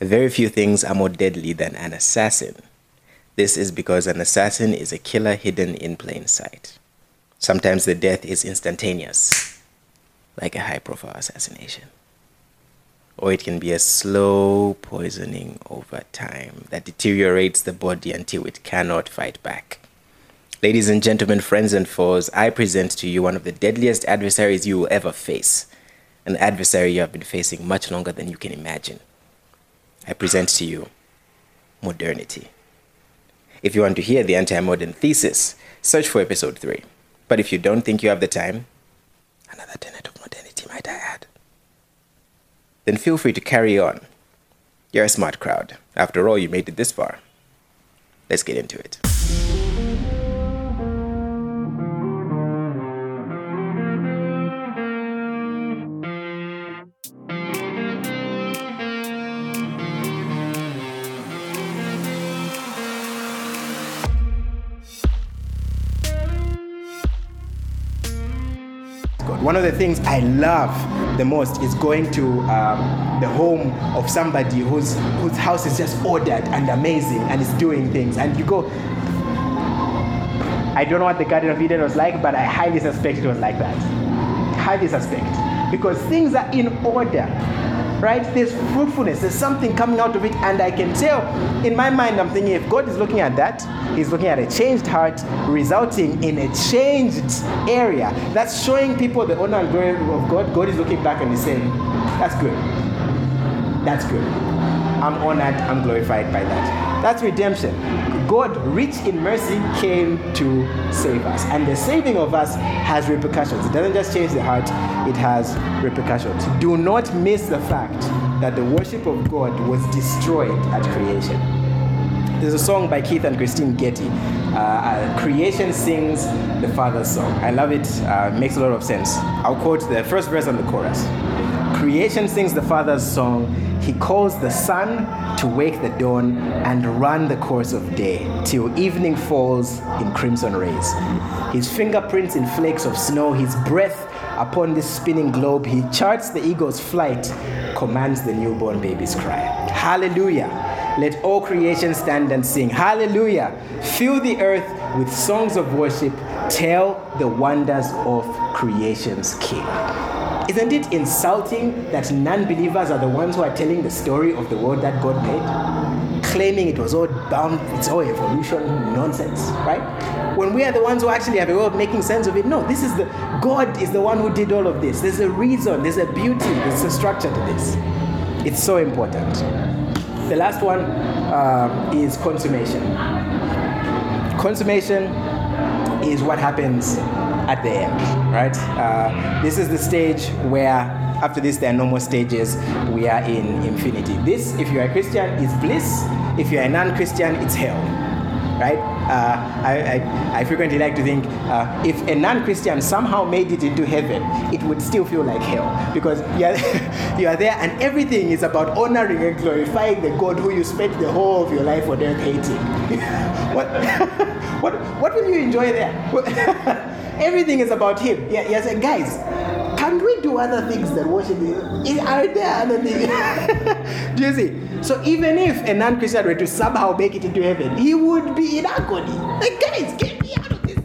Very few things are more deadly than an assassin. This is because an assassin is a killer hidden in plain sight. Sometimes the death is instantaneous, like a high profile assassination. Or it can be a slow poisoning over time that deteriorates the body until it cannot fight back. Ladies and gentlemen, friends and foes, I present to you one of the deadliest adversaries you will ever face. An adversary you have been facing much longer than you can imagine. I present to you modernity. If you want to hear the anti modern thesis, search for episode 3. But if you don't think you have the time, another tenet of modernity might I add, then feel free to carry on. You're a smart crowd. After all, you made it this far. Let's get into it. One of the things I love the most is going to um, the home of somebody whose whose house is just ordered and amazing and is doing things, and you go. I don't know what the Garden of Eden was like, but I highly suspect it was like that. Highly suspect because things are in order right? There's fruitfulness, there's something coming out of it, and I can tell in my mind, I'm thinking if God is looking at that, He's looking at a changed heart resulting in a changed area. That's showing people the honor and glory of God. God is looking back and He's saying, That's good. That's good. I'm honored, I'm glorified by that. That's redemption. God, rich in mercy, came to save us. And the saving of us has repercussions. It doesn't just change the heart, it has repercussions. Do not miss the fact that the worship of God was destroyed at creation. There's a song by Keith and Kristyn Getty. Uh, uh, Creation sings the Father's song. I love it. Uh, makes a lot of sense. I'll quote the first verse and the chorus. Creation sings the Father's song. He calls the sun to wake the dawn and run the course of day till evening falls in crimson rays. His fingerprints in flakes of snow, his breath upon this spinning globe, he charts the eagle's flight, commands the newborn baby's cry. Hallelujah. Let all creation stand and sing. Hallelujah. Fill the earth with songs of worship. Tell the wonders of creation's King. Isn't it insulting that non believers are the ones who are telling the story of the world that God made? Claiming it was all bound, it's all evolution nonsense, right? When we are the ones who actually have a way of making sense of it, no, this is the God is the one who did all of this. There's a reason, there's a beauty, there's a structure to this. It's so important. The last one uh, is consummation. Consummation is what happens at the end, right? Uh, this is the stage where after this there are no more stages. We are in infinity. This, if you are a Christian, is bliss. If you are a non-Christian, it's hell, right? Uh, I, I, I, frequently like to think uh, if a non-Christian somehow made it into heaven, it would still feel like hell because you are, you are there and everything is about honoring and glorifying the God who you spent the whole of your life on earth hating. what, what, what will you enjoy there? Everything is about him. Yeah, yes, and guys, can we do other things than worship him? Eh, are there other things? do you see? So even if a non-Christian were to somehow make it into heaven, he would be in agony. Like, guys, get me out of this.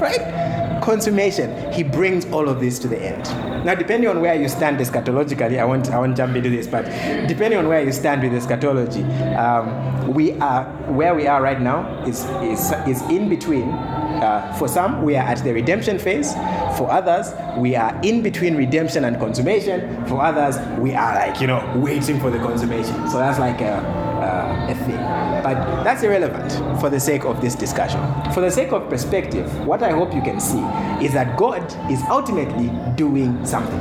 Right? Consummation. He brings all of this to the end. Now, depending on where you stand eschatologically, I won't, I won't jump into this, but depending on where you stand with eschatology, um, we are where we are right now is is, is in between uh, for some, we are at the redemption phase. For others, we are in between redemption and consummation. For others, we are like, you know, waiting for the consummation. So that's like a, Uh, a thing. But that's irrelevant for the sake of this discussion. For the sake of perspective, what I hope you can see is that God is ultimately doing something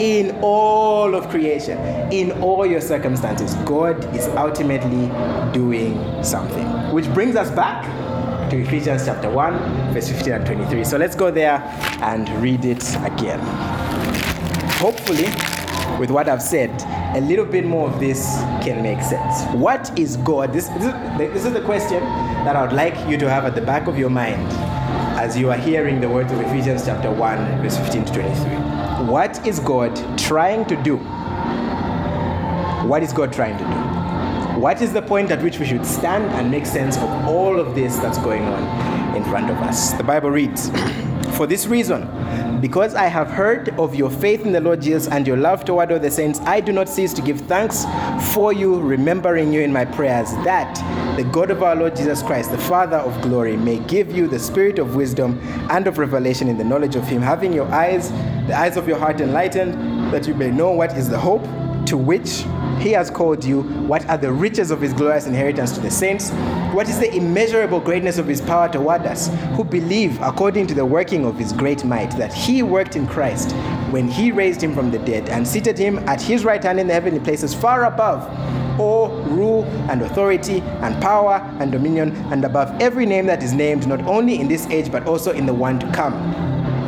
in all of creation, in all your circumstances, God is ultimately doing something. Which brings us back to Ephesians chapter 1, verse 15 and 23. So let's go there and read it again. Hopefully, with what I've said, a little bit more of this can make sense. What is God? This, this, is, the question that I would like you to have at the back of your mind as you are hearing the words of Ephesians chapter 1, verse 15 to 23. What is God trying to do What is God trying to do? What is the point at which we should stand and make sense of all of this that's going on in front of us? The Bible reads, For this reason, because I have heard of your faith in the Lord Jesus and your love toward all the saints, I do not cease to give thanks for you, remembering you in my prayers, that the God of our Lord Jesus Christ, the Father of glory, may give you the spirit of wisdom and of revelation in the knowledge of Him, having your eyes, the eyes of your heart enlightened, that you may know what is the hope to which he has called you, what are the riches of his glorious inheritance to the saints, what is the immeasurable greatness of his power toward us, who believe according to the working of his great might, that he worked in Christ when he raised him from the dead and seated him at his right hand in the heavenly places, far above all rule and authority and power and dominion, and above every name that is named, not only in this age but also in the one to come.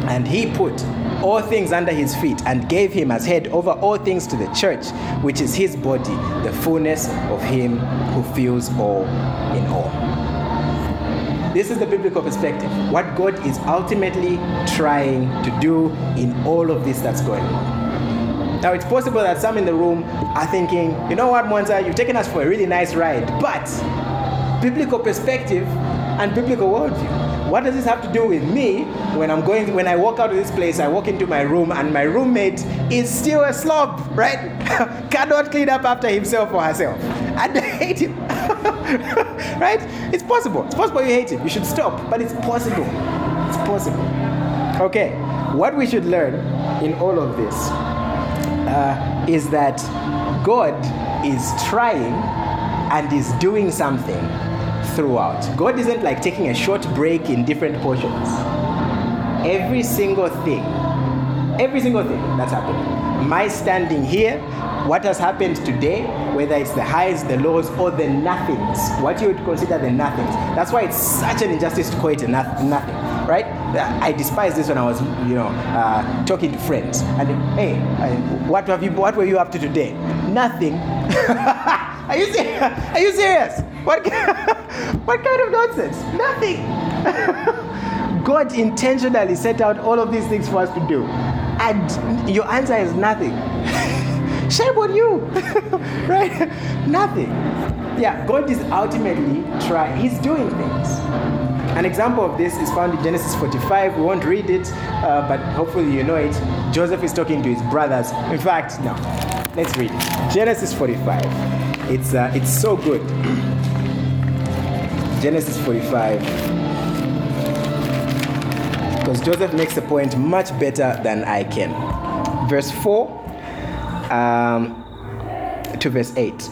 And he put all things under his feet and gave him as head over all things to the church, which is his body, the fullness of him who fills all in all. This is the biblical perspective. What God is ultimately trying to do in all of this that's going on. Now, it's possible that some in the room are thinking, you know what, Mwansa, you've taken us for a really nice ride, but biblical perspective and biblical worldview what does this have to do with me when I'm going when I walk out of this place, I walk into my room and my roommate is still a slob, right? Cannot clean up after himself or herself. And I hate him. right? It's possible. It's possible you hate him. You should stop, but it's possible. It's possible. Okay, what we should learn in all of this uh, is that God is trying and is doing something throughout. God isn't like taking a short break in different portions. Every single thing, every single thing that's happening. My standing here, what has happened today, whether it's the highs, the lows, or the nothings, what you would consider the nothings. That's why it's such an injustice to call it a nothing, right? I despise this when I was, you know, uh, talking to friends. And hey, I, what have you? What were you up to today? Nothing. are you Are you serious? What, what kind of nonsense? Nothing. God intentionally set out all of these things for us to do. And your answer is nothing. Shame on you. right? Nothing. Yeah, God is ultimately trying, He's doing things. An example of this is found in Genesis 45. We won't read it, uh, but hopefully you know it. Joseph is talking to his brothers. In fact, no, let's read it. Genesis 45. It's, uh, it's so good. Genesis 45. Because Joseph makes the point much better than I can. Verse 4 um, to verse 8.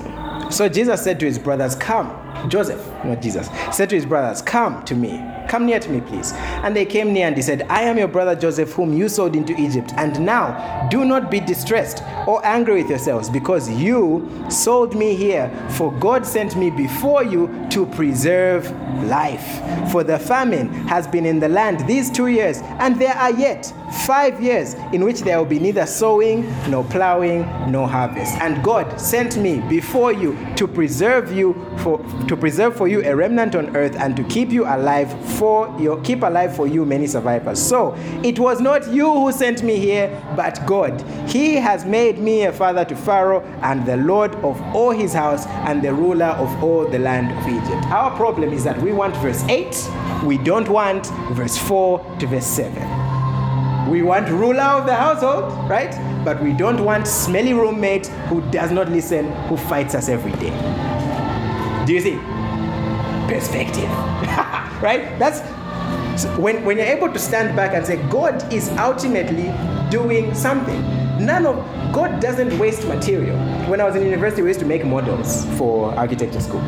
So Jesus said to his brothers, Come. Joseph, not Jesus, said to his brothers, Come to me Come near to me, please. And they came near and he said, I am your brother Joseph, whom you sold into Egypt. And now do not be distressed or angry with yourselves, because you sold me here. For God sent me before you to preserve life. For the famine has been in the land these two years, and there are yet five years in which there will be neither sowing, nor plowing, nor harvest. And God sent me before you to preserve you for to preserve for you a remnant on earth and to keep you alive for your keep alive for you many survivors. So it was not you who sent me here, but God. He has made me a father to Pharaoh and the Lord of all his house and the ruler of all the land of Egypt. Our problem is that we want verse 8, we don't want verse 4 to verse 7. We want ruler of the household, right? But we don't want smelly roommate who does not listen, who fights us every day. Do you see? Perspective. right? That's when, when you're able to stand back and say, God is ultimately doing something. None of God doesn't waste material. When I was in university, we used to make models for architecture school.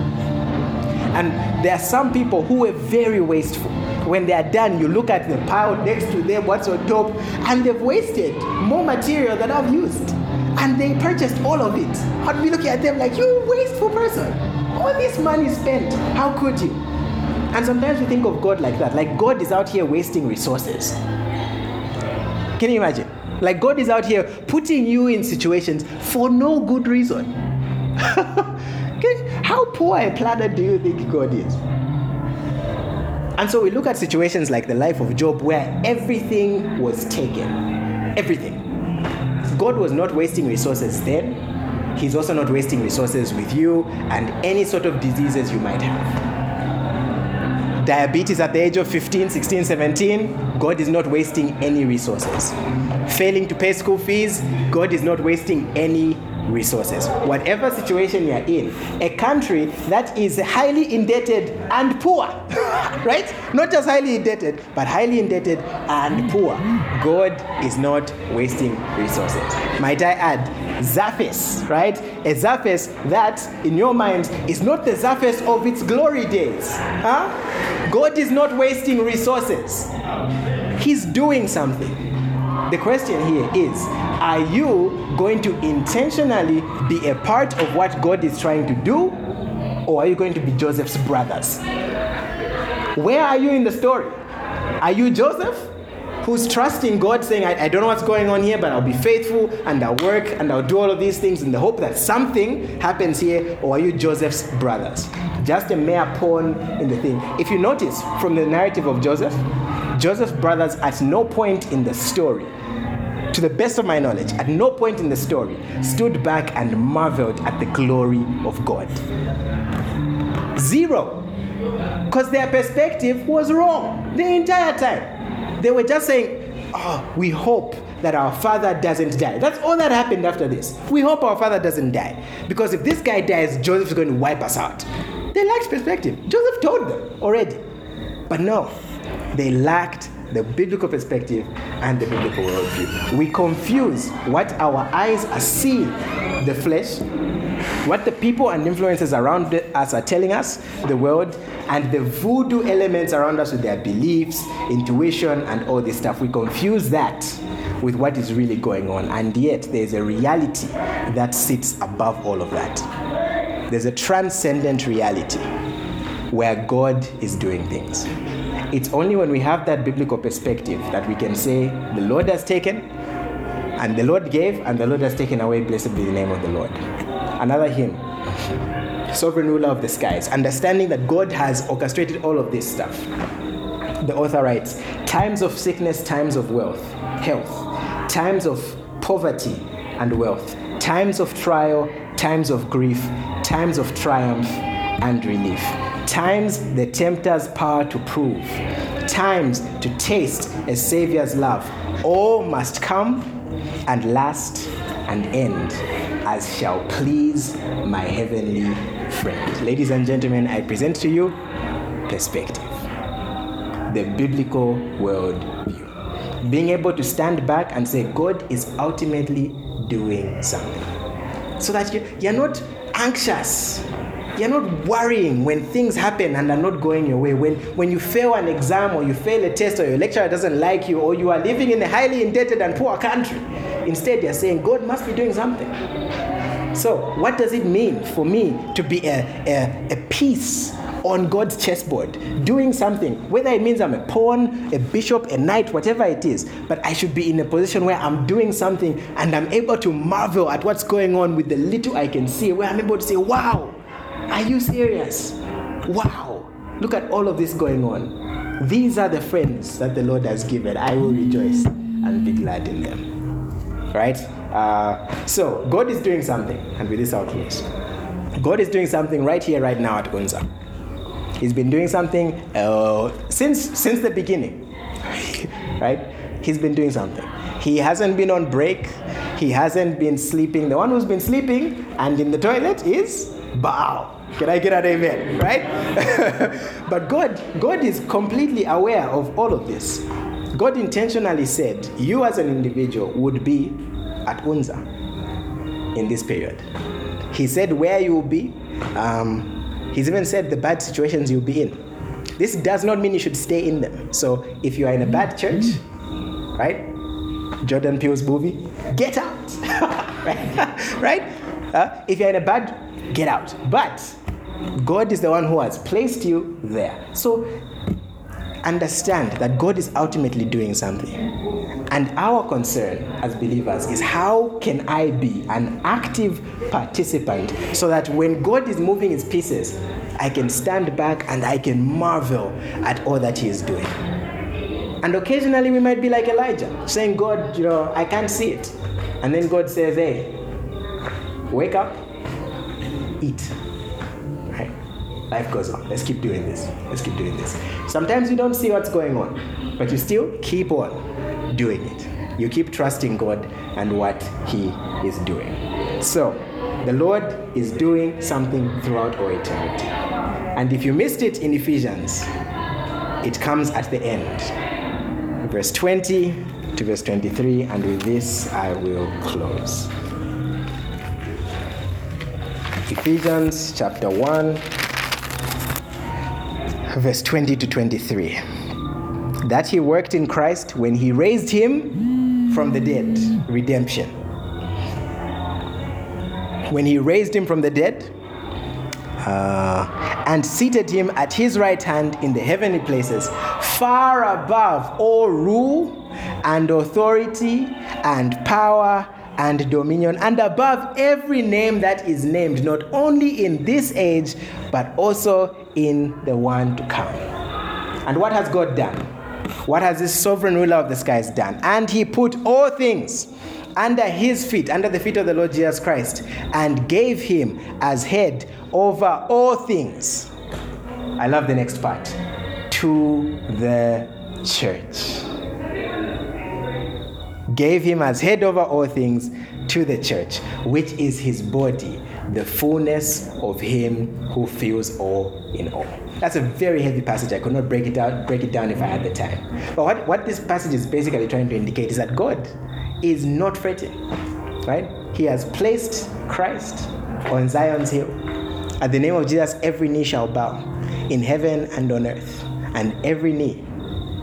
And there are some people who were very wasteful when they are done, you look at the pile next to them, what's on top, and they've wasted more material than I've used. And they purchased all of it. I'd be looking at them like, you wasteful person. All this money spent. How could you? And sometimes we think of God like that. Like God is out here wasting resources. Can you imagine? Like God is out here putting you in situations for no good reason. How poor a planner do you think God is? And so we look at situations like the life of Job where everything was taken. Everything. God was not wasting resources then, He's also not wasting resources with you and any sort of diseases you might have diabetes at the age of 15, 16, 17, God is not wasting any resources. Failing to pay school fees, God is not wasting any resources. Whatever situation you're in, a country that is highly indebted and poor, right? Not just highly indebted, but highly indebted and poor. God is not wasting resources. Might I add, ZAFES, right? A ZAFES that, in your mind, is not the ZAFES of its glory days. Huh? God is not wasting resources, He's doing something. The question here is Are you going to intentionally be a part of what God is trying to do, or are you going to be Joseph's brothers? Where are you in the story? Are you Joseph? Who's trusting God, saying, I, I don't know what's going on here, but I'll be faithful and I'll work and I'll do all of these things in the hope that something happens here, or are you Joseph's brothers? Just a mere pawn in the thing. If you notice from the narrative of Joseph, Joseph's brothers at no point in the story to the best of my knowledge, at no point in the story stood back and marveled at the glory of God. Zero. Because their perspective was wrong the entire time. They were just saying, Oh, we hope that our father doesn't die. That's all that happened after this. We hope our father doesn't die. Because if this guy dies, Joseph's going to wipe us out. They lacked perspective. Joseph told them already. But no, they lacked the biblical perspective and the biblical worldview. We confuse what our eyes are seeing, the flesh, what the people and influences around us are telling us, the world, and the voodoo elements around us with their beliefs, intuition, and all this stuff. We confuse that with what is really going on, and yet there's a reality that sits above all of that. There's a transcendent reality where God is doing things. It's only when we have that biblical perspective that we can say, The Lord has taken, and the Lord gave, and the Lord has taken away. Blessed be the name of the Lord. Another hymn Sovereign ruler of the skies, understanding that God has orchestrated all of this stuff. The author writes Times of sickness, times of wealth, health, times of poverty and wealth, times of trial, times of grief, times of triumph and relief times the tempter's power to prove, times to taste a Savior's love. All must come and last and end as shall please my heavenly friend. Ladies and gentlemen, I present to you perspective, the biblical world view. Being able to stand back and say, God is ultimately doing something. So that you're not anxious you're not worrying when things happen and are not going your way. When, when you fail an exam or you fail a test or your lecturer doesn't like you or you are living in a highly indebted and poor country, instead you're saying, God must be doing something. So, what does it mean for me to be a, a, a piece on God's chessboard, doing something, whether it means I'm a pawn, a bishop, a knight, whatever it is, but I should be in a position where I'm doing something and I'm able to marvel at what's going on with the little I can see, where I'm able to say, wow, are you serious? Wow. Look at all of this going on. These are the friends that the Lord has given. I will rejoice and be glad in them. Right? Uh, so, God is doing something, and with this, I'll close. God is doing something right here, right now at Unza. He's been doing something uh, since since the beginning, right? He's been doing something. He hasn't been on break. He hasn't been sleeping. The one who's been sleeping and in the toilet is Baal. Can I get an amen? Right? but God, God is completely aware of all of this. God intentionally said, you as an individual would be at Unza in this period. He said where you will be. Um, he's even said the bad situations you'll be in. This does not mean you should stay in them. So if you are in a bad church, right? Jordan Peele's movie, get out. right? right? Uh, if you're in a bad, get out. But God is the one who has placed you there. So understand that God is ultimately doing something. And our concern as believers is how can I be an active participant so that when God is moving his pieces, I can stand back and I can marvel at all that he is doing. And occasionally we might be like Elijah, saying, God, you know, I can't see it. And then God says, hey, wake up, eat. Life goes on. Let's keep doing this. Let's keep doing this. Sometimes you don't see what's going on, but you still keep on doing it. You keep trusting God and what He is doing. So, the Lord is doing something throughout all eternity. And if you missed it in Ephesians, it comes at the end. Verse 20 to verse 23, and with this I will close. Ephesians chapter 1, verse 20 to 23. That he worked in Christ when he raised him from the dead, redemption. When he raised him from the dead, uh, and seated him at his right hand in the heavenly places, far above all rule and authority and power and dominion, and above every name that is named, not only in this age, but also in the one to come. And what has God done? What has this sovereign ruler of the skies done? And he put all things under his feet, under the feet of the Lord Jesus Christ, and gave him as head over all things. I love the next part to the church. Gave him as head over all things to the church, which is his body, the fullness of him who fills all in all. That's a very heavy passage. I could not break it out, break it down if I had the time. But what, what this passage is basically trying to indicate is that God is not fretting, right? He has placed Christ on Zion's hill. At the name of Jesus, every knee shall bow in heaven and on earth, and every knee,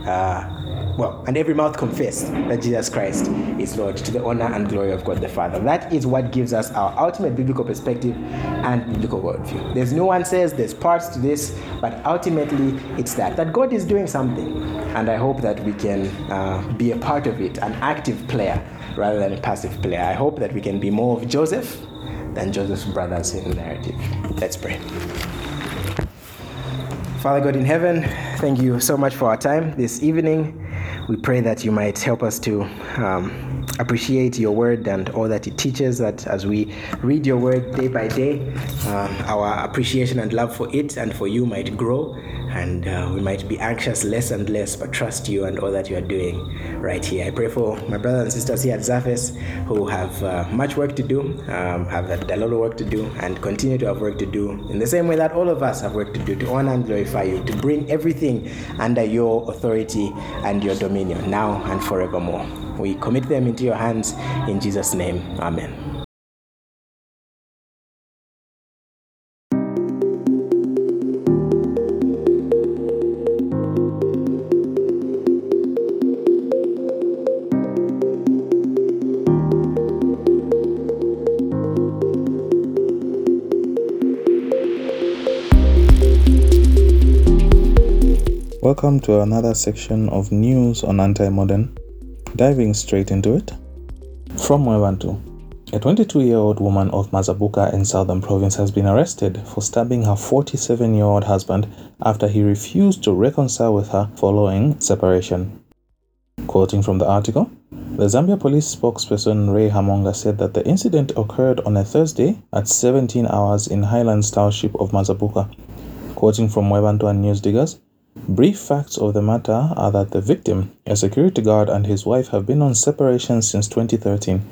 uh, well, and every mouth confess that Jesus Christ is Lord to the honor and glory of God the Father. That is what gives us our ultimate biblical perspective and biblical worldview. There's no nuances, there's parts to this, but ultimately it's that that God is doing something, and I hope that we can uh, be a part of it, an active player rather than a passive player. I hope that we can be more of Joseph than Joseph's brothers in the narrative. Let's pray. Father God in heaven, thank you so much for our time this evening. We pray that you might help us to um, appreciate your word and all that it teaches, that as we read your word day by day, um, our appreciation and love for it and for you might grow, and uh, we might be anxious less and less, but trust you and all that you are doing right here. I pray for my brothers and sisters here at ZAFES who have uh, much work to do, um, have a lot of work to do, and continue to have work to do in the same way that all of us have work to do to honor and glorify you, to bring everything under your authority and your dominion now and forevermore. We commit them into your hands in Jesus' name. Amen. Welcome to another section of news on anti modern. Diving straight into it. From Mwebantu, a 22 year old woman of Mazabuka in Southern Province has been arrested for stabbing her 47 year old husband after he refused to reconcile with her following separation. Quoting from the article, the Zambia police spokesperson Rae Hamoonga said that the incident occurred on a Thursday at 17 hours in Highlands Township of Mazabuka. Quoting from Mwebantu and News Diggers, Brief facts of the matter are that the victim, a security guard, and his wife have been on separation since 2013.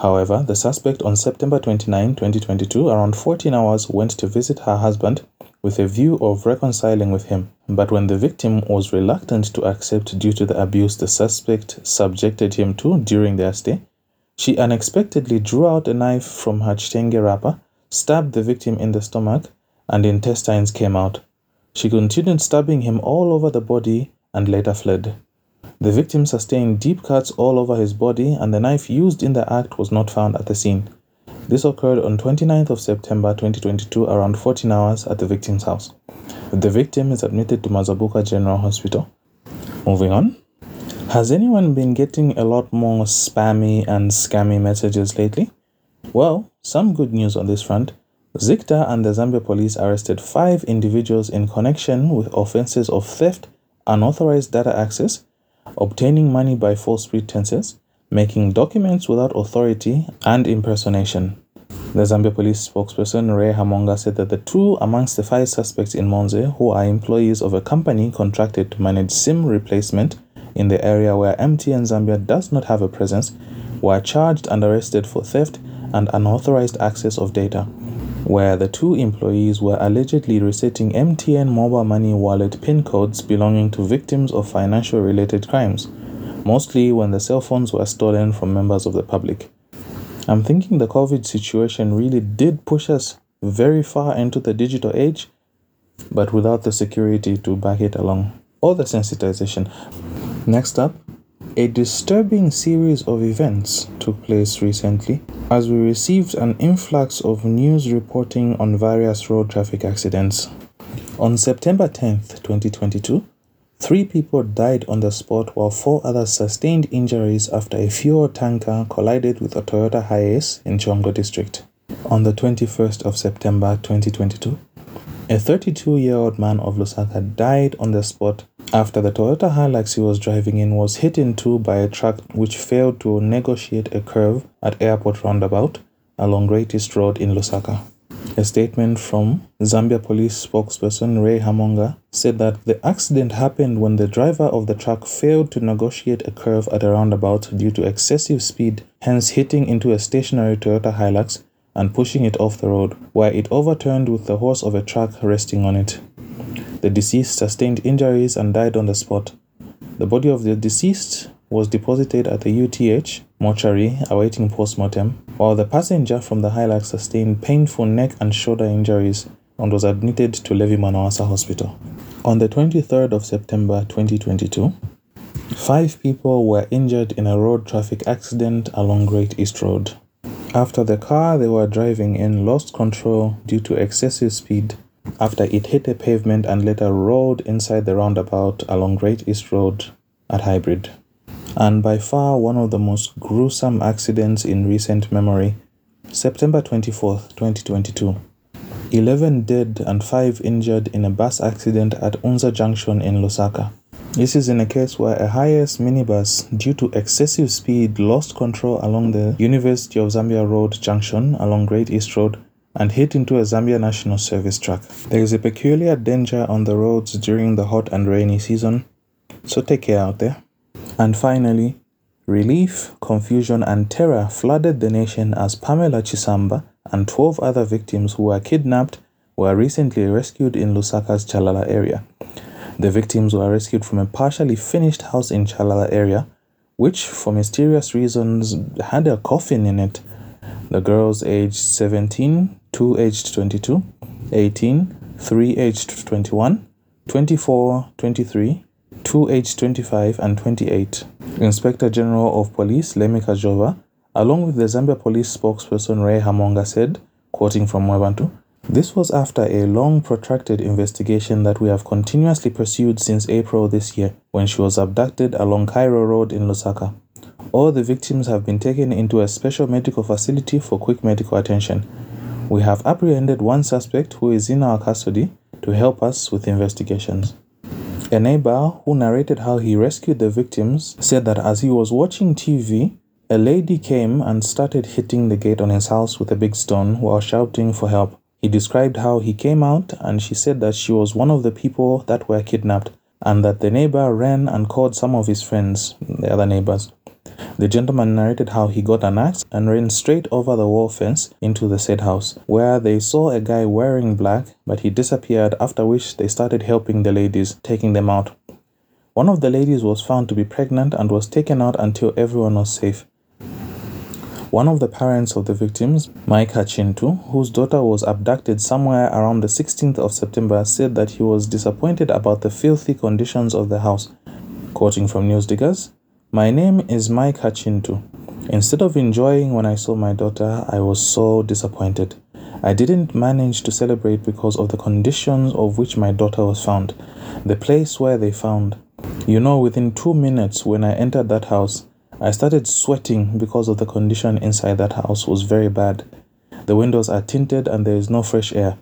However, the suspect on September 29, 2022, around 14 hours, went to visit her husband with a view of reconciling with him. But when the victim was reluctant to accept due to the abuse the suspect subjected him to during their stay, she unexpectedly drew out a knife from her chitenge wrapper, stabbed the victim in the stomach, and intestines came out. She continued stabbing him all over the body and later fled. The victim sustained deep cuts all over his body and the knife used in the act was not found at the scene. This occurred on 29th of September 2022 around 14 hours at the victim's house. The victim is admitted to Mazabuka General Hospital. Moving on. Has anyone been getting a lot more spammy and scammy messages lately? Well, some good news on this front. Zicta and the Zambia police arrested five individuals in connection with offenses of theft, unauthorized data access, obtaining money by false pretenses, making documents without authority, and impersonation. The Zambia police spokesperson Rae Hamoonga said that the two amongst the five suspects in Monze, who are employees of a company contracted to manage SIM replacement in the area where MTN Zambia does not have a presence, were charged and arrested for theft and unauthorized access of data, where the two employees were allegedly resetting MTN mobile money wallet PIN codes belonging to victims of financial related crimes, mostly when the cell phones were stolen from members of the public. I'm thinking the COVID situation really did push us very far into the digital age, but without the security to back it along or the sensitization. Next up, a disturbing series of events took place recently as we received an influx of news reporting on various road traffic accidents. On September 10th, 2022, Three people died on the spot while four others sustained injuries after a fuel tanker collided with a Toyota Hiace in Chongwe district. On the 21st of September 2022, a 32 year old man of Lusaka died on the spot after the Toyota Hilux he was driving in was hit in two by a truck which failed to negotiate a curve at Airport Roundabout along Great East Road in Lusaka. A statement from Zambia police spokesperson Rae Hamoonga said that the accident happened when the driver of the truck failed to negotiate a curve at a roundabout due to excessive speed, hence hitting into a stationary Toyota Hilux and pushing it off the road, where it overturned with the horse of a truck resting on it. The deceased sustained injuries and died on the spot. The body of the deceased was deposited at the UTH mortuary awaiting postmortem, while the passenger from the Hilux sustained painful neck and shoulder injuries and was admitted to Levi Mwanawasa Hospital. On the 23rd of September 2022, five people were injured in a road traffic accident along Great East Road. After the car they were driving in lost control due to excessive speed after it hit a pavement and later rolled inside the roundabout along Great East Road at Hybrid and by far one of the most gruesome accidents in recent memory. September 24, 2022. 11 dead and 5 injured in a bus accident at Unza Junction in Lusaka. This is in a case where a Hiace minibus, due to excessive speed, lost control along the University of Zambia Road junction along Great East Road and hit into a Zambia National Service truck. There is a peculiar danger on the roads during the hot and rainy season, so take care out there. And finally, relief, confusion, and terror flooded the nation as Pamela Chisumpa and 12 other victims who were kidnapped were recently rescued in Lusaka's Chalala area. The victims were rescued from a partially finished house in Chalala area, which, for mysterious reasons, had a coffin in it. The girls aged 17, 2 aged 22, 18, 3 aged 21, 24, 23, 2 aged 25 and 28. Inspector General of Police Lemmy Kajoba, along with the Zambia police spokesperson Rae Hamoonga said, quoting from Mwebantu, this was after a long protracted investigation that we have continuously pursued since April this year, when she was abducted along Cairo Road in Lusaka. All the victims have been taken into a special medical facility for quick medical attention. We have apprehended one suspect who is in our custody to help us with investigations. A neighbor who narrated how he rescued the victims said that as he was watching TV, a lady came and started hitting the gate on his house with a big stone while shouting for help. He described how he came out and she said that she was one of the people that were kidnapped and that the neighbor ran and called some of his friends, the other neighbors. The gentleman narrated how he got an axe and ran straight over the wall fence into the said house, where they saw a guy wearing black, but he disappeared, after which they started helping the ladies, taking them out. One of the ladies was found to be pregnant and was taken out until everyone was safe. One of the parents of the victims, Mike Hachintu, whose daughter was abducted somewhere around the 16th of September, said that he was disappointed about the filthy conditions of the house. Quoting from News Diggers, my name is Mike Hachintu. Instead of enjoying when I saw my daughter, I was so disappointed. I didn't manage to celebrate because of the conditions of which my daughter was found. The place where they found. You know, within two minutes when I entered that house, I started sweating because of the condition inside that house was very bad. The windows are tinted and there is no fresh air.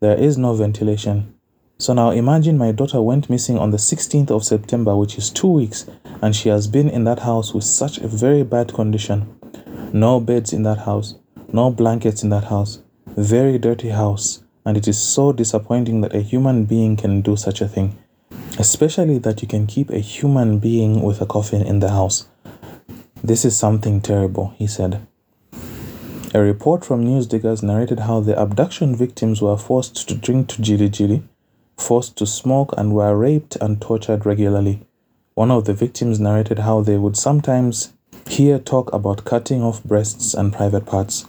There is no ventilation. So now imagine my daughter went missing on the 16th of September, which is two weeks, and she has been in that house with such a very bad condition. No beds in that house, no blankets in that house. Very dirty house, and it is so disappointing that a human being can do such a thing. Especially that you can keep a human being with a coffin in the house. This is something terrible, he said. A report from news diggers narrated how the abduction victims were forced to drink to jili jili, forced to smoke, and were raped and tortured regularly. One of the victims narrated how they would sometimes hear talk about cutting off breasts and private parts.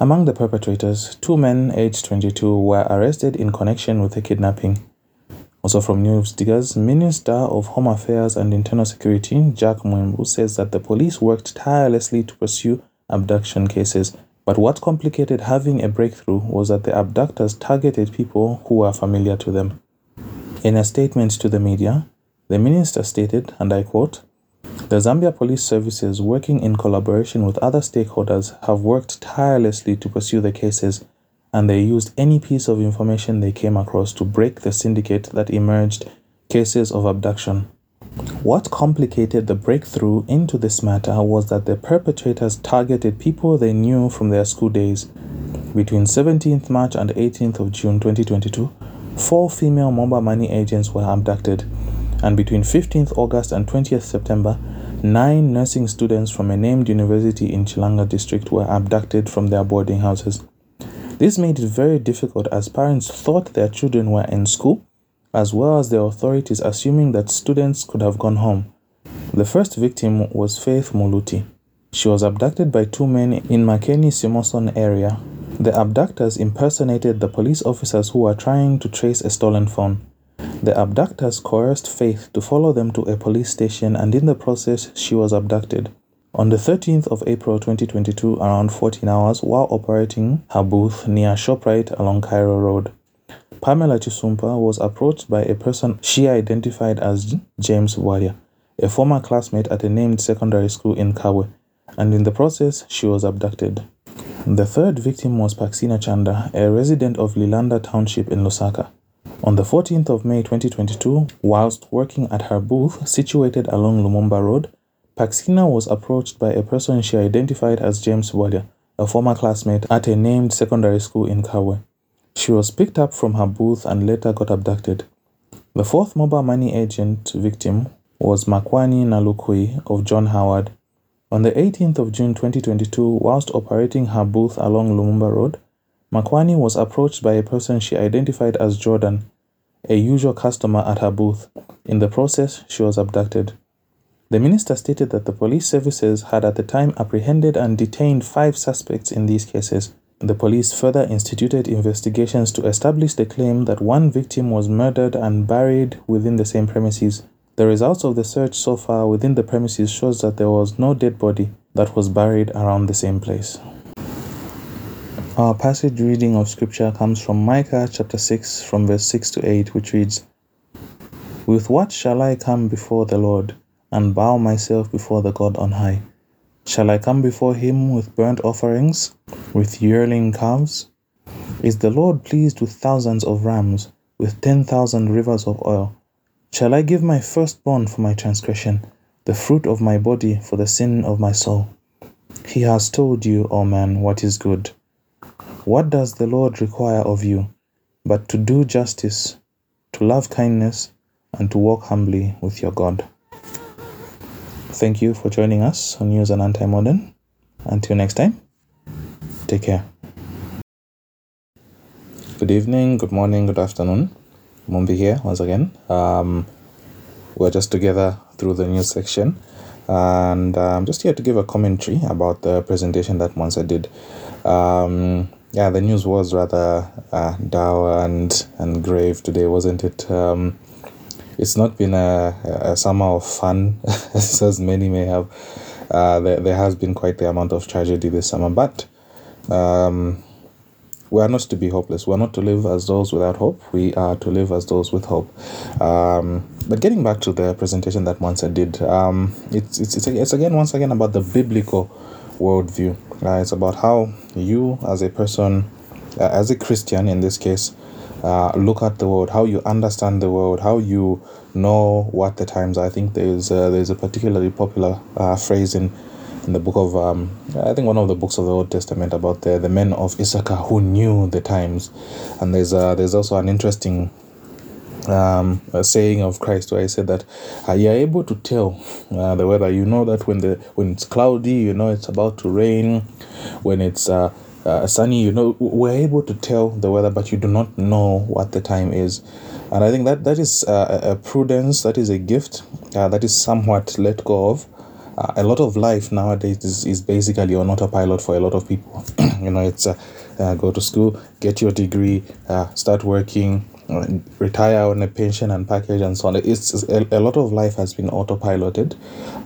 Among the perpetrators, two men aged 22 were arrested in connection with the kidnapping. Also from Newsdiggers, Minister of Home Affairs and Internal Security, Jack Mwiimbu, says that the police worked tirelessly to pursue abduction cases. But what complicated having a breakthrough was that the abductors targeted people who were familiar to them. In a statement to the media, the minister stated, and I quote, the Zambia Police Services, working in collaboration with other stakeholders, have worked tirelessly to pursue the cases, and they used any piece of information they came across to break the syndicate that emerged cases of abduction. What complicated the breakthrough into this matter was that the perpetrators targeted people they knew from their school days. Between 17th March and 18th of June 2022, four female mobile money agents were abducted, and between 15th August and 20th September, nine nursing students from a named university in Chilanga district were abducted from their boarding houses. This made it very difficult as parents thought their children were in school as well as the authorities assuming that students could have gone home. The first victim was Faith Muluti. She was abducted by two men in Makeni Simoson area. The abductors impersonated the police officers who were trying to trace a stolen phone. The abductors coerced Faith to follow them to a police station and in the process she was abducted. On the 13th of April 2022 around 14 hours while operating her booth near ShopRite along Cairo Road. Pamela Chisumpa was approached by a person she identified as James Walia, a former classmate at a named secondary school in Kawe, and in the process, she was abducted. The third victim was Paxina Chanda, a resident of Lilanda Township in Lusaka. On the 14th of May 2022, whilst working at her booth situated along Lumumba Road, Paxina was approached by a person she identified as James Walia, a former classmate at a named secondary school in Kawe. She was picked up from her booth and later got abducted. The fourth mobile money agent victim was Makwani Nalukui of John Howard. On the 18th of June 2022, whilst operating her booth along Lumumba Road, Makwani was approached by a person she identified as Jordan, a usual customer at her booth. In the process, she was abducted. The minister stated that the police services had at the time apprehended and detained five suspects in these cases. The police further instituted investigations to establish the claim that one victim was murdered and buried within the same premises. The results of the search so far within the premises shows that there was no dead body that was buried around the same place. Our passage reading of scripture comes from Micah chapter 6 from verse 6 to 8 which reads With what shall I come before the Lord and bow myself before the God on high? Shall I come before him with burnt offerings, with yearling calves? Is the Lord pleased with thousands of rams, with ten thousand rivers of oil? Shall I give my firstborn for my transgression, the fruit of my body for the sin of my soul? He has told you, O man, what is good. What does the Lord require of you, but to do justice, to love kindness, and to walk humbly with your God? Thank you for joining us on News and Anti Modern. Until next time, take care. Good evening, good morning, good afternoon. Mumbi here once again. Um, we're just together through the news section, and I'm just here to give a commentary about the presentation that Mwansa did. Um, yeah, the news was rather uh, dour and and grave today, wasn't it? Um, it's not been a, a summer of fun as many may have. Uh, there, there has been quite the amount of tragedy this summer, but um, we are not to be hopeless. We are not to live as those without hope. We are to live as those with hope. Um, but getting back to the presentation that Mwansa did, um, it's, it's, it's, it's again, once again, about the biblical worldview. Uh, it's about how you, as a person, uh, as a Christian in this case, uh, look at the world, how you understand the world, how you know what the times. I think there's uh, there's a particularly popular uh, phrase in in the book of um, I think one of the books of the Old Testament about the the men of Issachar who knew the times, and there's uh, there's also an interesting um, a saying of Christ where he said that uh, you are able to tell uh, the weather. You know that when the when it's cloudy, you know it's about to rain. When it's uh, uh, sunny, you know we're able to tell the weather, but you do not know what the time is. And I think that that is uh, a prudence, that is a gift, uh, that is somewhat let go of. Uh, a lot of life nowadays is, is basically on autopilot for a lot of people. you know, it's uh, uh, go to school, get your degree, uh, start working, retire on a pension and package and so on. It's a, a lot of life has been autopiloted,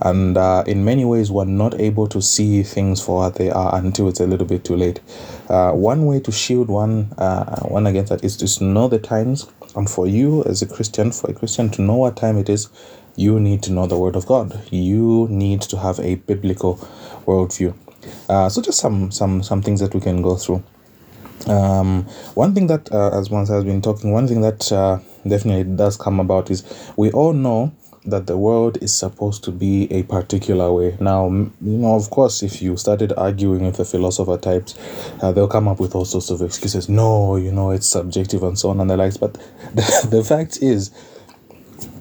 and uh, in many ways, we're not able to see things for what they are until it's a little bit too late. Uh, one way to shield one uh, one against that is to know the times, and for you as a Christian, for a Christian to know what time it is, you need to know the Word of God. You need to have a biblical worldview. Uh, so just some some some things that we can go through. Um, one thing that, uh, as Mwansa has been talking, one thing that uh, definitely does come about is we all know that the world is supposed to be a particular way. Now, you know, of course, if you started arguing with the philosopher types, uh, they'll come up with all sorts of excuses. No, you know, it's subjective and so on and the likes. But the, the fact is,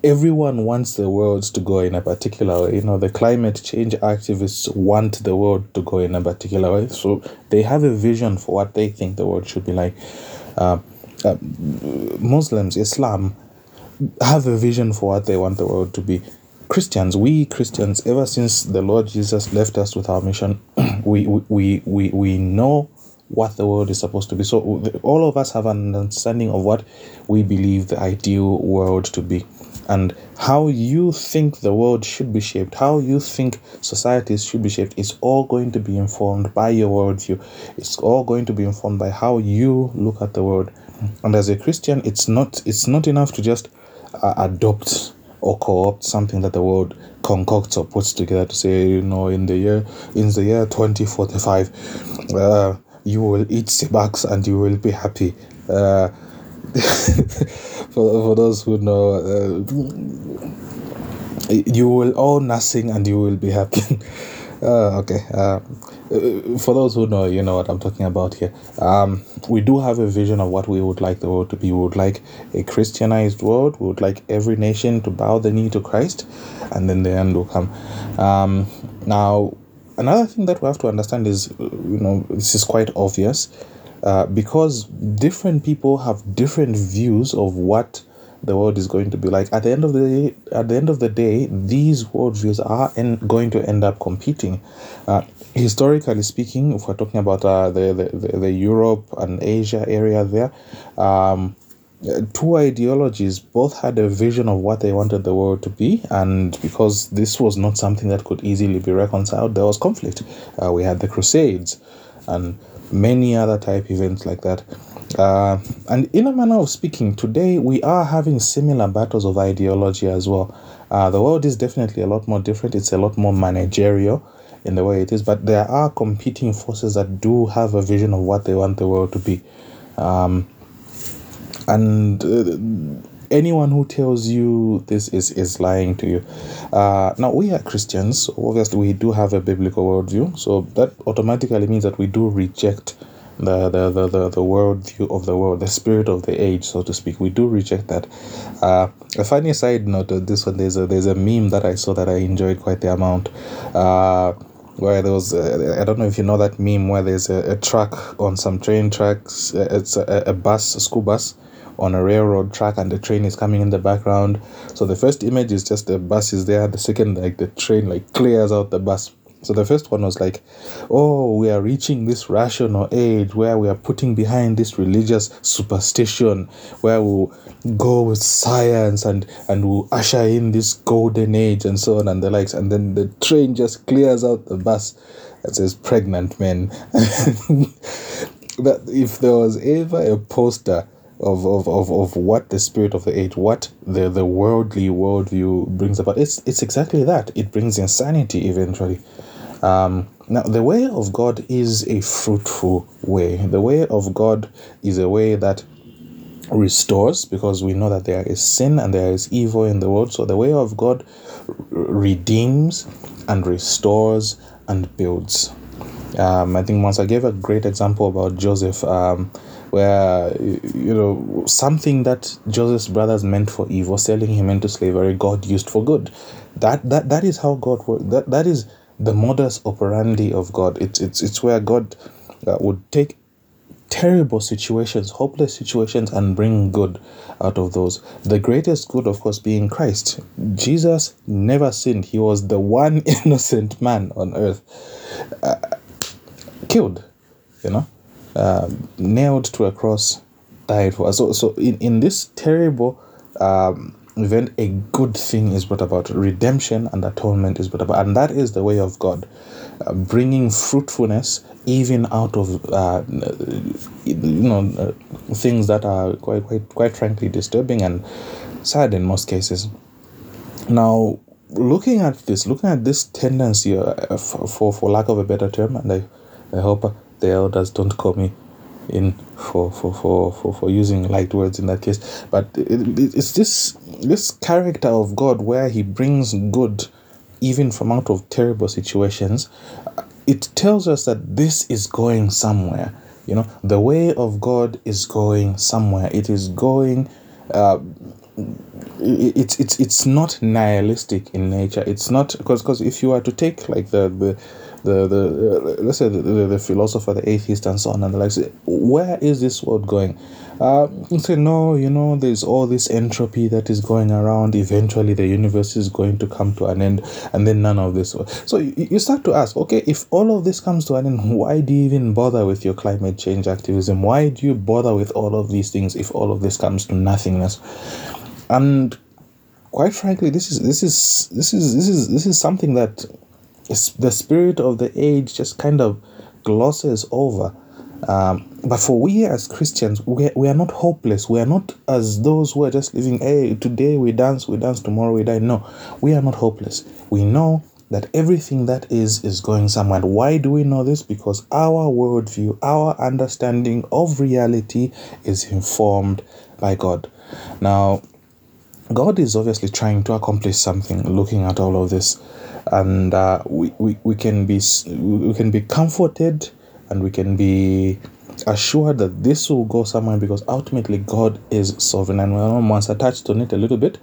everyone wants the world to go in a particular way. You know, the climate change activists want the world to go in a particular way. So they have a vision for what they think the world should be like. Uh, uh, Muslims, Islam, have a vision for what they want the world to be. Christians, we Christians, ever since the Lord Jesus left us with our mission, we, we, we, we know what the world is supposed to be. So all of us have an understanding of what we believe the ideal world to be and how you think the world should be shaped, how you think societies should be shaped, is all going to be informed by your worldview. It's all going to be informed by how you look at the world. And as a Christian, it's not it's not enough to just uh, adopt or co-opt something that the world concocts or puts together to say, you know, in the year in the year 2045, uh, you will eat sebaks and you will be happy. Uh, for, for those who know, uh, you will own nothing and you will be happy. Uh, okay. Uh, for those who know, you know what I'm talking about here. Um, we do have a vision of what we would like the world to be. We would like a Christianized world. We would like every nation to bow the knee to Christ, and then the end will come. Um, now, another thing that we have to understand is, you know, this is quite obvious uh, because different people have different views of what the world is going to be like. At the end of the day, at the end of the day, these worldviews are en- going to end up competing. Uh, historically speaking, if we're talking about uh, the, the, the Europe and Asia area there, um, two ideologies both had a vision of what they wanted the world to be and because this was not something that could easily be reconciled there was conflict uh, we had the crusades and many other type events like that. Uh, and in a manner of speaking, today we are having similar battles of ideology as well. Uh, the world is definitely a lot more different. It's a lot more managerial in the way it is, but there are competing forces that do have a vision of what they want the world to be. Um, and uh, anyone who tells you this is, is lying to you. Uh, now, we are Christians, obviously, we do have a biblical worldview, so that automatically means that we do reject the, the, the, the, the worldview of the world, the spirit of the age, so to speak. We do reject that. Uh, a funny side note of this one, there's a, there's a meme that I saw that I enjoyed quite the amount. Uh, where there was, uh, I don't know if you know that meme where there's a, a truck on some train tracks, uh, it's a, a bus, a school bus, on a railroad track and the train is coming in the background. So the first image is just the bus is there. The second, like the train like clears out the bus. So the first one was like, oh, we are reaching this rational age where we are putting behind this religious superstition, where we'll go with science and and we'll usher in this golden age and so on and the likes. And then the train just clears out the bus and says pregnant men. that if there was ever a poster of, of, of, of what the spirit of the age, what the, the worldly worldview brings about. It's it's exactly that. It brings insanity eventually. Um, now the way of God is a fruitful way. The way of God is a way that restores because we know that there is sin and there is evil in the world. So the way of God redeems and restores and builds. Um, I think Mwansa gave a great example about Joseph, um, where you know something that Joseph's brothers meant for evil, selling him into slavery, God used for good. That that that is how God works. That that is the modus operandi of God. It's it's it's where God uh, would take terrible situations, hopeless situations, and bring good out of those. The greatest good, of course, being Christ. Jesus never sinned. He was the one innocent man on earth, uh, killed, you know, uh, nailed to a cross, died for us. So, so in, in this terrible um, event, a good thing is brought about. Redemption and atonement is brought about. And that is the way of God, uh, bringing fruitfulness even out of uh, you know uh, things that are quite quite quite frankly disturbing and sad in most cases. Now, looking at this, looking at this tendency, uh, for for lack of a better term, and I, I hope the elders don't call me in for for, for, for, for using light words in that case. But it, it, it's this this character of God where He brings good even from out of terrible situations it tells us that this is going somewhere. You know, the way of God is going somewhere. It is going. Uh, it's it's it's not nihilistic in nature. It's not because because if you are to take like the the the, the uh, let's say the, the, the, philosopher, the atheist, and so on and the like, say where is this world going? Uh, say no, you know, there's all this entropy that is going around. Eventually, the universe is going to come to an end, and then none of this. So you, you start to ask, okay, if all of this comes to an end, why do you even bother with your climate change activism? Why do you bother with all of these things if all of this comes to nothingness? And quite frankly, this is this is this is this is this is something that the spirit of the age just kind of glosses over. Um, but for we as Christians, we, we are not hopeless. We are not as those who are just living, hey, today we dance, we dance, tomorrow we die. No, we are not hopeless. We know that everything that is is going somewhere. Why do we know this? Because our worldview, our understanding of reality is informed by God. Now, God is obviously trying to accomplish something looking at all of this and uh, we, we, we can be we can be comforted and we can be assured that this will go somewhere because ultimately God is sovereign and when Mwansa touched on it a little bit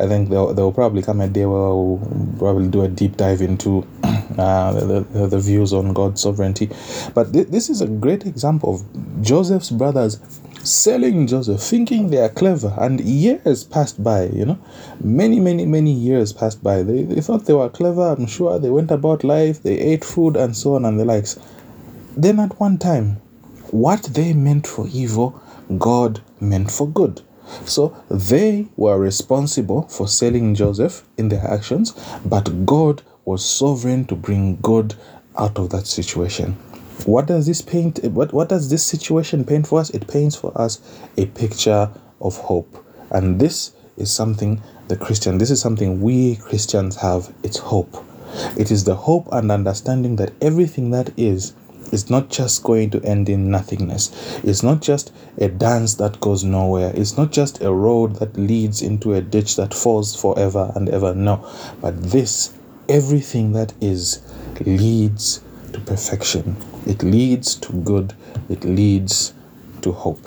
I think there, there will probably come a day where we'll probably do a deep dive into uh, the, the, the, views on God's sovereignty. But th- this is a great example of Joseph's brothers selling Joseph, thinking they are clever, and years passed by, you know, many, many, many years passed by. They, they thought they were clever, I'm sure. They went about life, they ate food, and so on and the likes. Then at one time, what they meant for evil, God meant for good. So they were responsible for selling Joseph in their actions, but God was sovereign to bring good out of that situation. What does this paint? What, what does this situation paint for us? It paints for us a picture of hope. And this is something the Christian, this is something we Christians have. It's hope. It is the hope and understanding that everything that is is not just going to end in nothingness. It's not just a dance that goes nowhere. It's not just a road that leads into a ditch that falls forever and ever. No. But this, everything that is, leads to perfection. It leads to good. It leads to hope.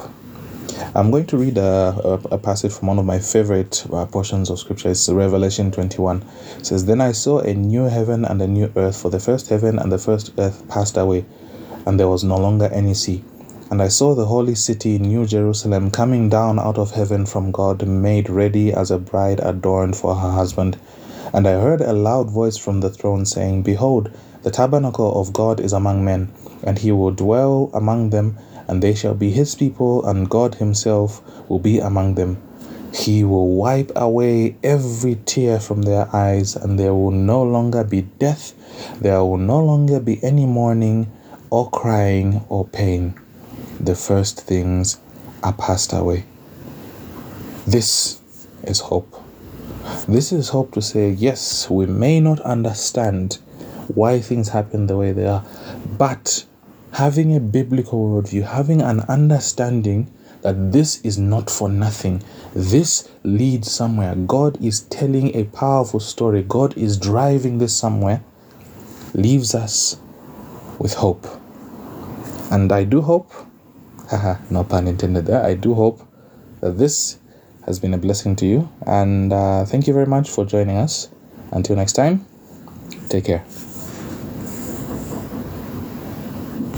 I'm going to read a, a, a, passage from one of my favorite uh, portions of scripture. It's Revelation 21. It says, Then I saw a new heaven and a new earth, for the first heaven and the first earth passed away, and there was no longer any sea. And I saw the holy city, New Jerusalem, coming down out of heaven from God, made ready as a bride adorned for her husband. And I heard a loud voice from the throne saying, Behold, the tabernacle of God is among men, and he will dwell among them, and they shall be his people, and God himself will be among them. He will wipe away every tear from their eyes, and there will no longer be death, there will no longer be any mourning, or crying, or pain. The first things are passed away. This is hope. This is hope to say, yes, we may not understand why things happen the way they are. But having a biblical worldview, having an understanding that this is not for nothing, this leads somewhere. God is telling a powerful story, God is driving this somewhere. leaves us with hope. And I do hope, haha, no pun intended there, I do hope that this has been a blessing to you. And uh, thank you very much for joining us. Until next time, take care.